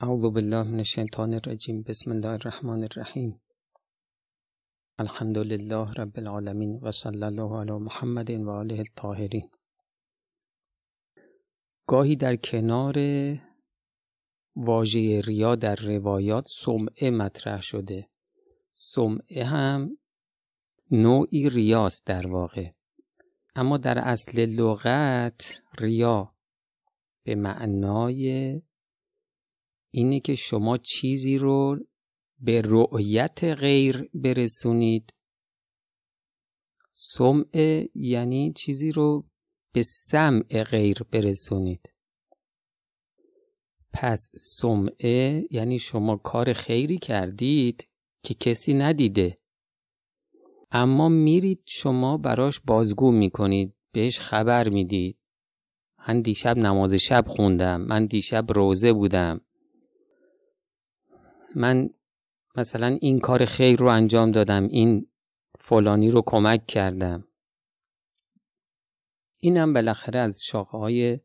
اعوذ بالله من الشیطان الرجیم بسم الله الرحمن الرحیم الحمد لله رب العالمین و صلی الله علی محمد و آله الطاهرین. گاهی در کنار واژه ریا در روایات سمعه مطرح شده. سمعه هم نوعی ریاست در واقع. اما در اصل لغت ریا به معنای اینه که شما چیزی رو به رؤیت غیر برسونید. سمع یعنی چیزی رو به سمع غیر برسونید. پس سمعه یعنی شما کار خیری کردید که کسی ندیده. اما میرید شما براش بازگو می‌کنید بهش خبر می‌دید. من دیشب نماز شب خوندم من دیشب روزه بودم. من مثلا این کار خیر رو انجام دادم این فلانی رو کمک کردم. اینم بالاخره از شاخه های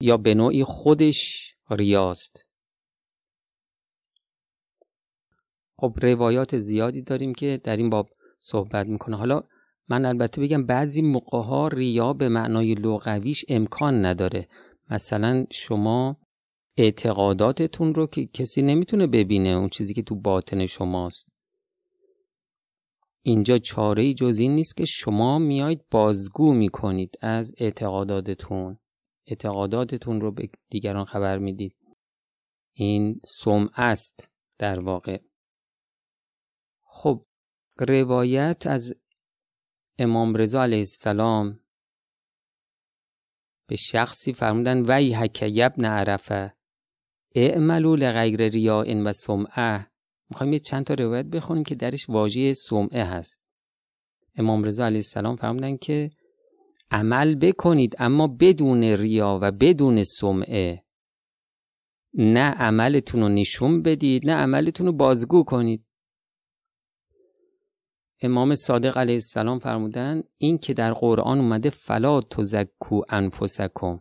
یا به نوعی خودش ریاست. خب روایات زیادی داریم که در این باب صحبت می‌کنه. حالا من البته بگم بعضی موقع ها ریا به معنای لغویش امکان نداره. مثلا شما اعتقاداتتون رو که کسی نمی‌تونه ببینه اون چیزی که تو باطن شماست. اینجا چاره ای جز این نیست که شما میاید بازگو می‌کنید از اعتقاداتتون. اعتقاداتتون رو به دیگران خبر می‌دید. این سم است در واقع. خب روایت از امام رضا علیه السلام به شخصی فرمودن وی حک یبن عرفه. اعملو لغیر ریاء و سمعه. می‌خوایم یه چند تا روایت بخونیم که درش واژه سمعه هست. امام رضا علیه السلام فرمودن که عمل بکنید اما بدون ریا و بدون سمعه. نه عملتون رو نشون بدید نه عملتون رو بازگو کنید. امام صادق علیه السلام فرمودن این که در قرآن اومده فلا تزکو انفسکم.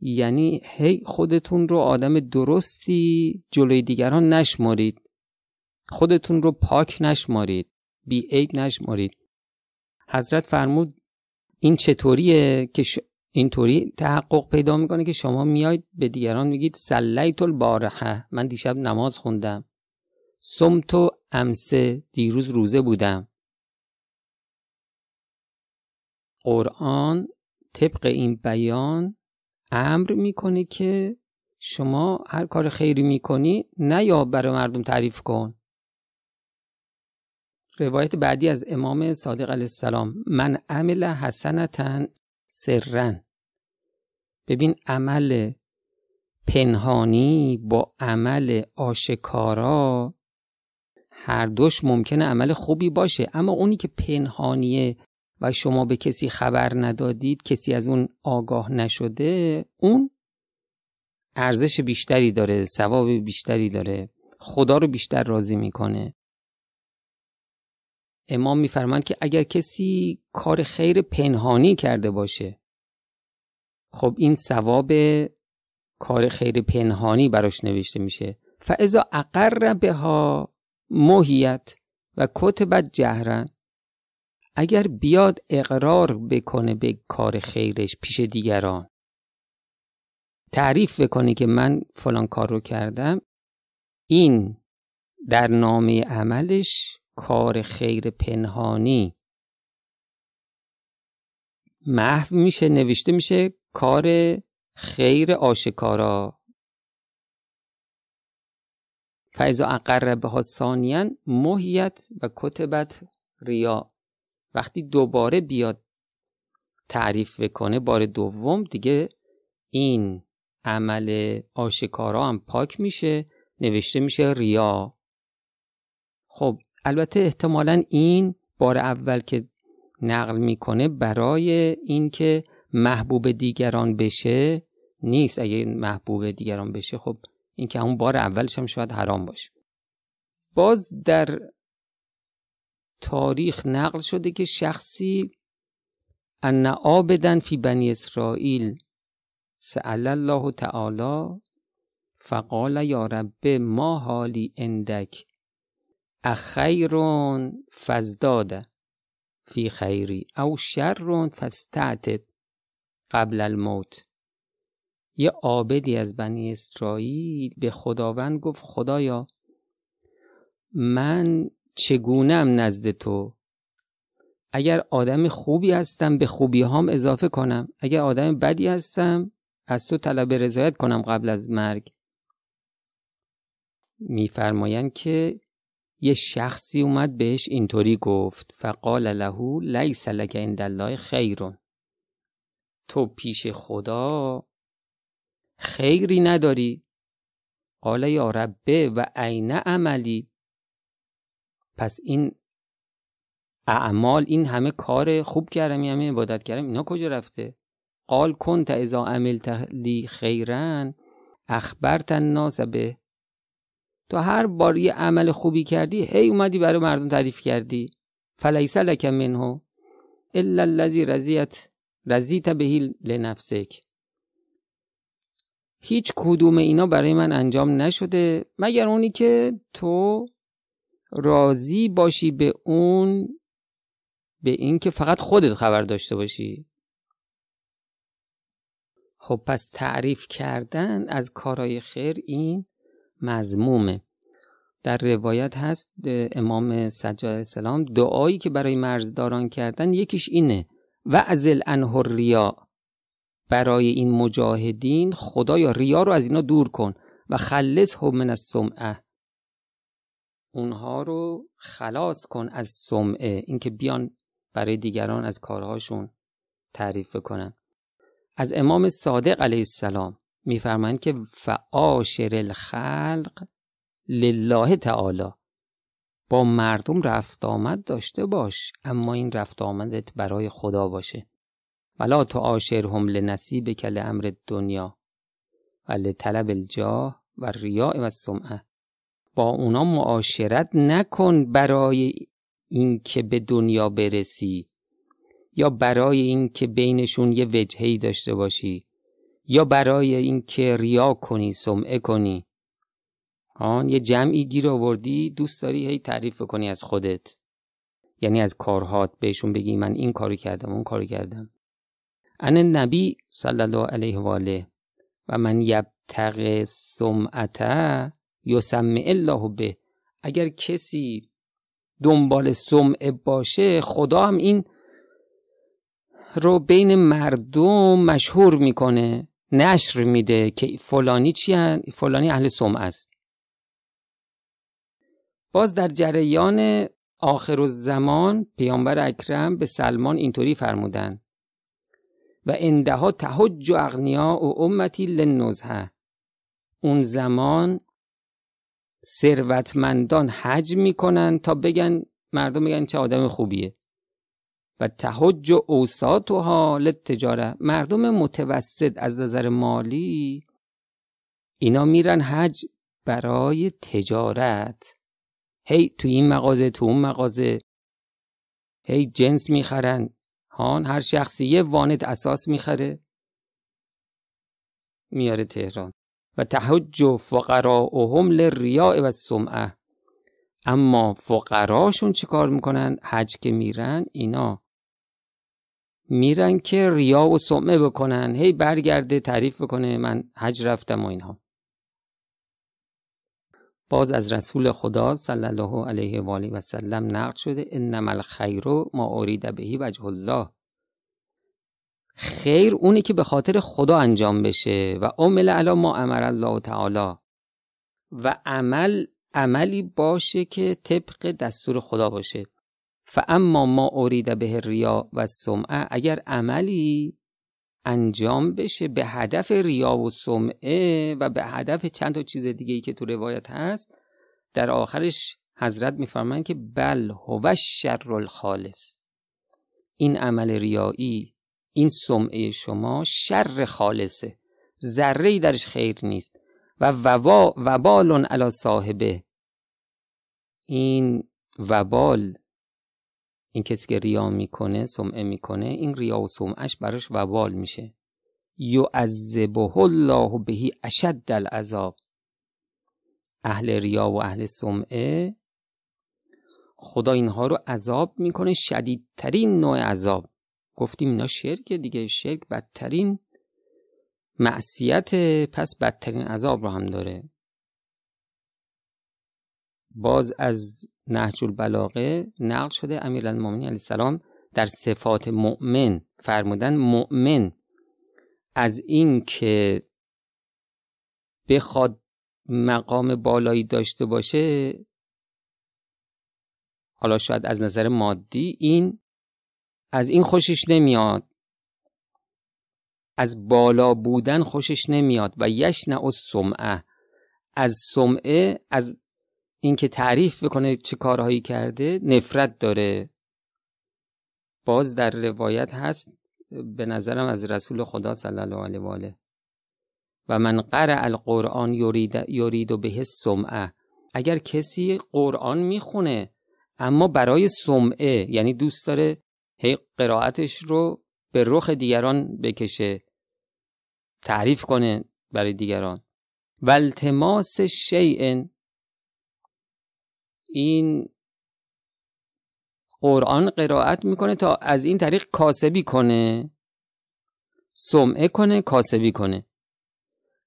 یعنی هی خودتون رو آدم درستی جلوی دیگران نشمارید. خودتون رو پاک نشمارید. بی عیب نشمارید. حضرت فرمود این چطوریه که ش... اینطوری تحقق پیدا می‌کنه که شما میاید به دیگران میگید سلیت البارحه من دیشب نماز خوندم. سمتو امسه دیروز روزه بودم. قرآن طبق این بیان امر می‌کنه که شما هر کار خیری می‌کنی نه یا برای مردم تعریف کن. روایت بعدی از امام صادق علیه السلام من عمل حسنتا سرن ببین عمل پنهانی با عمل آشکارا هر دوش ممکنه عمل خوبی باشه اما اونی که پنهانیه و شما به کسی خبر ندادید کسی از اون آگاه نشده اون ارزش بیشتری داره ثواب بیشتری داره خدا رو بیشتر راضی می‌کنه. امام میفرماند که اگر کسی کار خیر پنهانی کرده باشه خب این ثواب کار خیر پنهانی براش نوشته میشه. فاذا اقر بها موهیت و کتبت جهرن اگر بیاد اقرار بکنه به کار خیرش پیش دیگران. تعریف بکنه که من فلان کار رو کردم. این در نامه عملش کار خیر پنهانی. محو میشه نوشته میشه کار خیر آشکارا. فیضا اقرب بها ثانیا مهیت و کتبت ریا وقتی دوباره بیاد تعریف بکنه بار دوم دیگه این عمل آشکارا هم پاک میشه نوشته میشه ریا. خب البته احتمالا این بار اول که نقل می‌کنه برای اینکه محبوب دیگران بشه نیست. اگه محبوب دیگران بشه خب این که همون بار اولش هم شاید حرام باشه. باز در تاریخ نقل شده که شخصی ان عابدن فی بنی اسرائیل سأل الله تعالی فقال یا رب ما حالی اندک اخیرون فزداده فی خیری او شرون فستعتب قبل الموت. یه عابدی از بنی اسرائیل به خداوند گفت خدایا من چگونم نزد تو؟ اگر آدم خوبی هستم به خوبی هام اضافه کنم. اگر آدم بدی هستم از تو طلب رضایت کنم قبل از مرگ. میفرمایند که یه شخصی اومد بهش اینطوری گفت فقال له لیس لک عند الله خیرون. تو پیش خدا خیری نداری. قال یا ربه و عین عملی. پس این اعمال این همه کار خوب کردم این همه عبادت کردم اینا کجا رفته؟ قال کنت اذا عملت لی خیرن اخبرت الناس به. تو هر بار یه عمل خوبی کردی هی اومدی برای مردم تعریف کردی. فلیس لک منه الا الذی رضیت رضیت بهی لنفسک. هیچ کدوم اینا برای من انجام نشده مگر اونی که تو راضی باشی به اون به این که فقط خودت خبر داشته باشی. خب پس تعریف کردن از کارهای خیر این مزمومه در روایت هست امام سجاد السلام دعایی که برای مرزداران کردن یکیش اینه و ازل انه ریا برای این مجاهدین خدایا ریا رو از اینا دور کن و خلص هم من از سمعه اونها رو خلاص کن از سمعه. اینکه بیان برای دیگران از کارهاشون تعریف کنن از امام صادق علیه السلام میفرمایند که فعاشر الخلق لله تعالی. با مردم رفت آمد داشته باش اما این رفت آمدت برای خدا باشه. ولا هم لنصیب کل امر دنیا و لطلب الجاه و ریاء و سمعه با اونا معاشرت نکن برای اینکه به دنیا برسی یا برای اینکه بینشون یه وجهی داشته باشی یا برای اینکه ریا کنی سمعه کنی. آن یه جمعی گیر آوردی دوست داری هی تعریف کنی از خودت. یعنی از کارهات بهشون بگی من این کاری کردم اون کاری کردم. ان نبی صلی الله علیه و آله و من یبتغ سمعته یسمع الله به. اگر کسی دنبال سمعه باشه خدا هم این رو بین مردم مشهور می‌کنه نشر میده که فلانی چی فلانی اهل سمعه است. باز در جریان آخر الزمان پیامبر اکرم به سلمان اینطوری فرمودند و اندها تهج و اغنیا و امتی لنزهه اون زمان ثروتمندان حج می‌کنن تا بگن مردم بگن چه آدم خوبیه. و تهج و اوسات و حال تجاره مردم متوسط از نظر مالی اینا میرن حج برای تجارت. هی تو این مغازه تو اون مغازه. هی جنس می‌خرن. هان هر شخصی یه وانت اساس می‌خره. میاره تهران. و تحج فقراءهم للریاء و سمعه اما فقراشون چی کار می‌کنن؟ حج که میرن اینا میرن که ریا و سمعه بکنن. هی برگرده تعریف بکنه من حج رفتم و اینها. باز از رسول خدا صلی الله علیه و آله و سلم نقل شده انما الخیر ما ارید بهی وجه الله. خیر اونی که به خاطر خدا انجام بشه و عمل علا ما امر الله تعالی. و عمل عملی باشه که طبق دستور خدا باشه. فاما ما ارید به ریا و سمعه اگر عملی انجام بشه به هدف ریا و سمعه و به هدف چند تا چیز دیگه ای که تو روایت هست در آخرش حضرت میفرمایند که بل هو شر الخالص. این عمل ریایی این سمعه شما شر خالصه. ذره درش خیر نیست. و وبا وبال علی صاحبه. این وبال این کسی که ریا می‌کنه سمعه می‌کنه این ریا و سمعش براش وبال میشه. یعذبه الله بهی اشد العذاب. اهل ریا و اهل سمعه خدا اینها رو عذاب می‌کنه شدیدترین نوع عذاب. گفتیم اینا شرک دیگه شرک بدترین معصیت پس بدترین عذاب رو هم داره. باز از نهج البلاغه نقل شده امیرالمومنین علیه السلام در صفات مؤمن فرمودن مؤمن از این که بخواد مقام بالایی داشته باشه حالا شاید از نظر مادی این از این خوشش نمیاد. از بالا بودن خوشش نمیاد و یشنع السمعه. از سمعه از اینکه تعریف بکنه چه کارهایی کرده نفرت داره. باز در روایت هست به نظرم از رسول خدا صلی الله علیه و آله. و من قرأ القرآن یرید یرید به سمعه. اگر کسی قرآن می‌خونه اما برای سمعه یعنی دوست داره هی قرائتش رو به رخ دیگران بکشه تعریف کنه برای دیگران. و التماس شیء این قرآن قرائت می‌کنه تا از این طریق کاسبی کنه سمعه کنه کاسبی کنه.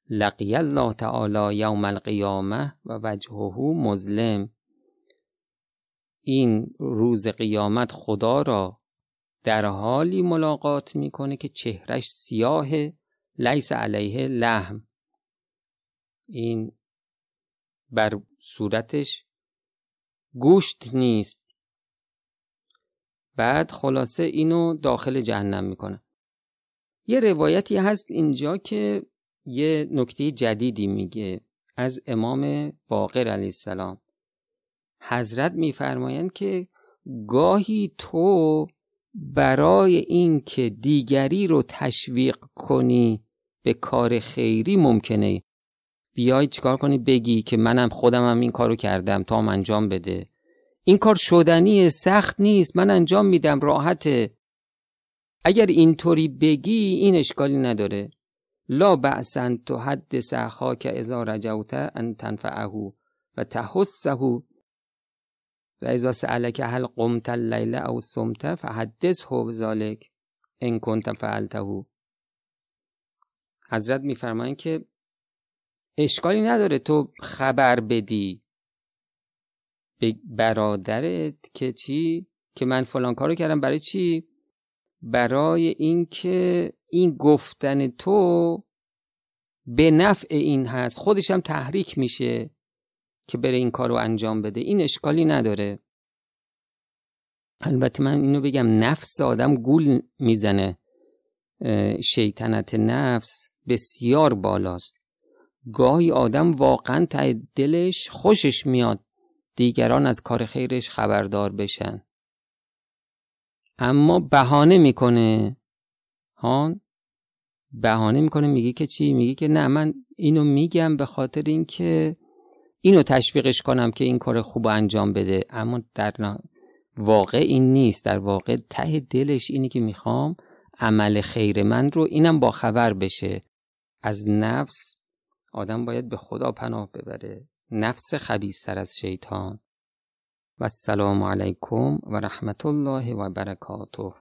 لقی الله تعالی یوم القیامه و وجهه مظلم. این روز قیامت خدا را در حالی ملاقات می‌کنه که چهرش سیاه لیس علیه لحم. این بر صورتش گوشت نیست. بعد خلاصه اینو داخل جهنم می‌کنه. یه روایتی هست اینجا که یه نکته جدیدی میگه. از امام باقر علیه السلام. حضرت میفرمایند که گاهی تو برای اینکه دیگری رو تشویق کنی به کار خیری ممکنه. بیای چیکار کنی؟ بگی که منم خودم هم این کارو کردم تا انجام بده. این کار شدنی سخت نیست من انجام میدم راحته. اگر اینطوری بگی این اشکالی نداره. لا بعثن تو حد که اذا رجوت ان تنفعه و تحسه و اذا سألك هل قمت اللیل او سمت فحدثه بذلك ان کنت فعلته. حضرت میفرمایند که اشکالی نداره تو خبر بدی به برادرت که چی؟ که من فلان کارو کردم برای چی؟ برای اینکه این گفتن تو به نفع این هست. خودش هم تحریک میشه. که بره این کارو انجام بده. این اشکالی نداره. البته من اینو بگم نفس آدم گول می‌زنه. شیطنت نفس بسیار بالاست. گاهی آدم واقعا ته دلش خوشش میاد دیگران از کار خیرش خبردار بشن. اما بهانه می‌کنه. هان؟ بهانه می‌کنه میگه که چی؟ میگه که نه من اینو میگم به خاطر اینکه اینو تشویقش کنم که این کار خوب انجام بده. اما در واقع این نیست. در واقع ته دلش اینی که می‌خوام عمل خیر من رو اینم با خبر بشه. از نفس آدم باید به خدا پناه ببره. نفس خبیستر از شیطان. و السلام علیکم و رحمت الله و برکاته.